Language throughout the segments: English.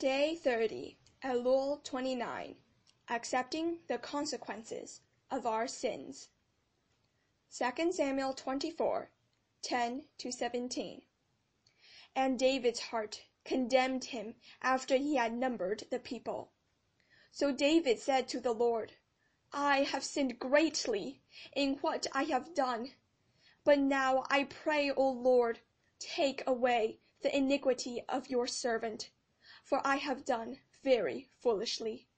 Day 30, Elul 29. Accepting the consequences of our sins. 2 Samuel 24, 10 to 17. And David's heart condemned him after he had numbered the people. So David said to the Lord, I have sinned greatly in what I have done. But now I pray, O Lord, take away the iniquity of your servant, for I have done very foolishly.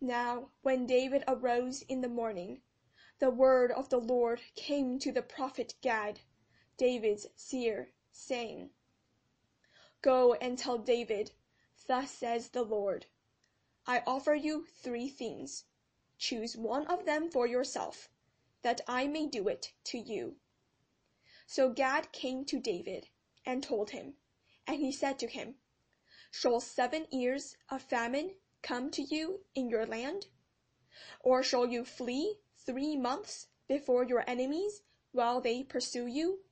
Now when David arose in the morning, the word of the Lord came to the prophet Gad, David's seer, saying, Go and tell David, Thus says the Lord, I offer you three things. Choose one of them for yourself, that I may do it to you. So Gad came to David and told him, and he said to him, Shall seven years of famine come to you in your land? Or shall you flee three months before your enemies while they pursue you?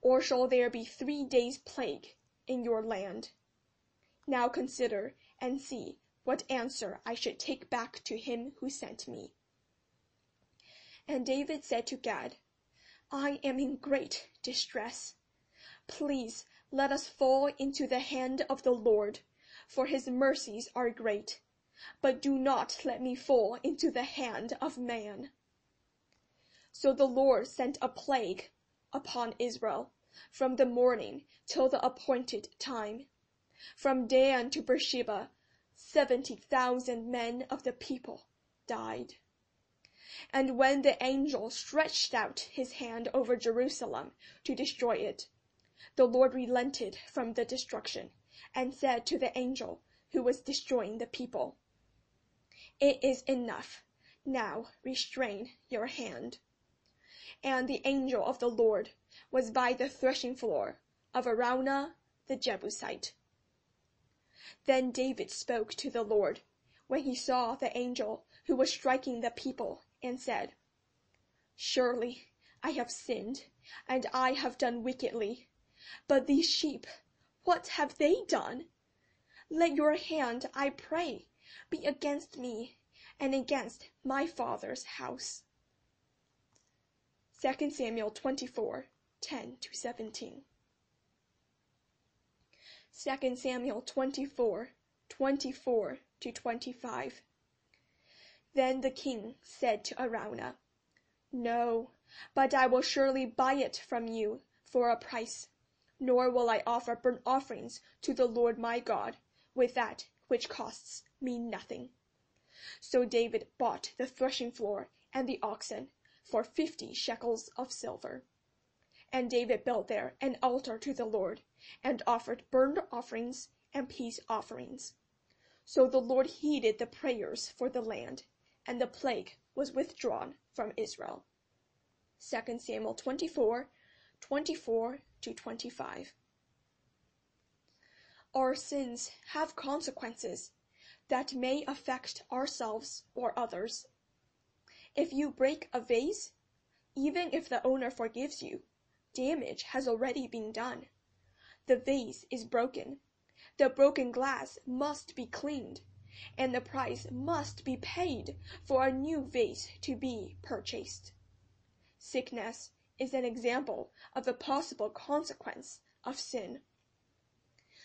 Or shall there be three days' plague in your land? Now consider and see what answer I should take back to him who sent me. And David said to Gad, I am in great distress. Please let us fall into the hand of the Lord, for his mercies are great. But do not let me fall into the hand of man. So the Lord sent a plague upon Israel from the morning till the appointed time. From Dan to Beersheba, seventy thousand men of the people died. And when the angel stretched out his hand over Jerusalem to destroy it, the Lord relented from the destruction, and said to the angel who was destroying the people, It is enough. Now restrain your hand. And the angel of the Lord was by the threshing floor of Araunah the Jebusite. Then David spoke to the Lord when he saw the angel who was striking the people and said, Surely I have sinned, and I have done wickedly. But these sheep, what have they done? Let your hand, I pray, be against me and against my father's house. 2 Samuel 24, 10 to 17. 2 Samuel 24, 24 to 25. Then the king said to Araunah, No, but I will surely buy it from you for a price, nor will I offer burnt offerings to the Lord my God with that which costs me nothing. So David bought the threshing floor and the oxen for fifty shekels of silver. And David built there an altar to the Lord, and offered burnt offerings and peace offerings. So the Lord heeded the prayers for the land, and the plague was withdrawn from Israel. 2 Samuel 24, 24 to 25. Our sins have consequences that may affect ourselves or others. If you break a vase, even if the owner forgives you, damage has already been done. The vase is broken. The broken glass must be cleaned, and the price must be paid for a new vase to be purchased. Sickness is an example of a possible consequence of sin.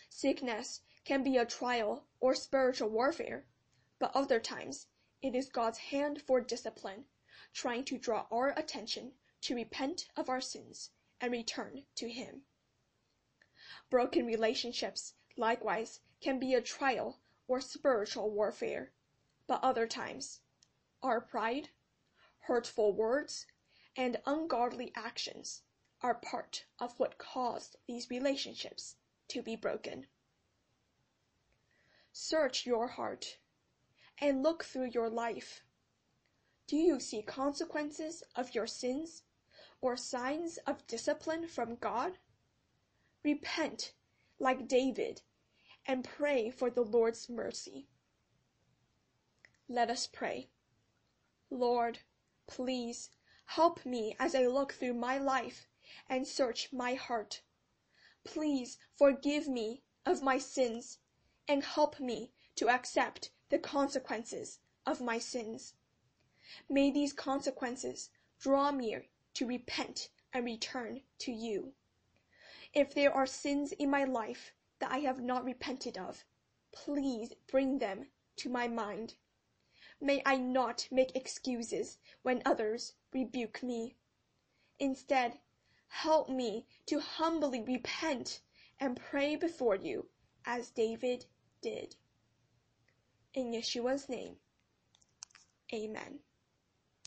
Sickness can be a trial or spiritual warfare, but other times it is God's hand for discipline, trying to draw our attention to repent of our sins and return to Him. Broken relationships, likewise, can be a trial or spiritual warfare, but other times our pride, hurtful words, and ungodly actions are part of what caused these relationships to be broken. Search your heart and look through your life. Do you see consequences of your sins or signs of discipline from God? Repent like David and pray for the Lord's mercy. Let us pray. Lord, please help me as I look through my life and search my heart. Please forgive me of my sins and help me to accept the consequences of my sins. May these consequences draw me to repent and return to you. If there are sins in my life that I have not repented of, please bring them to my mind. May I not make excuses when others rebuke me. Instead, help me to humbly repent and pray before you as David did. In Yeshua's name, amen.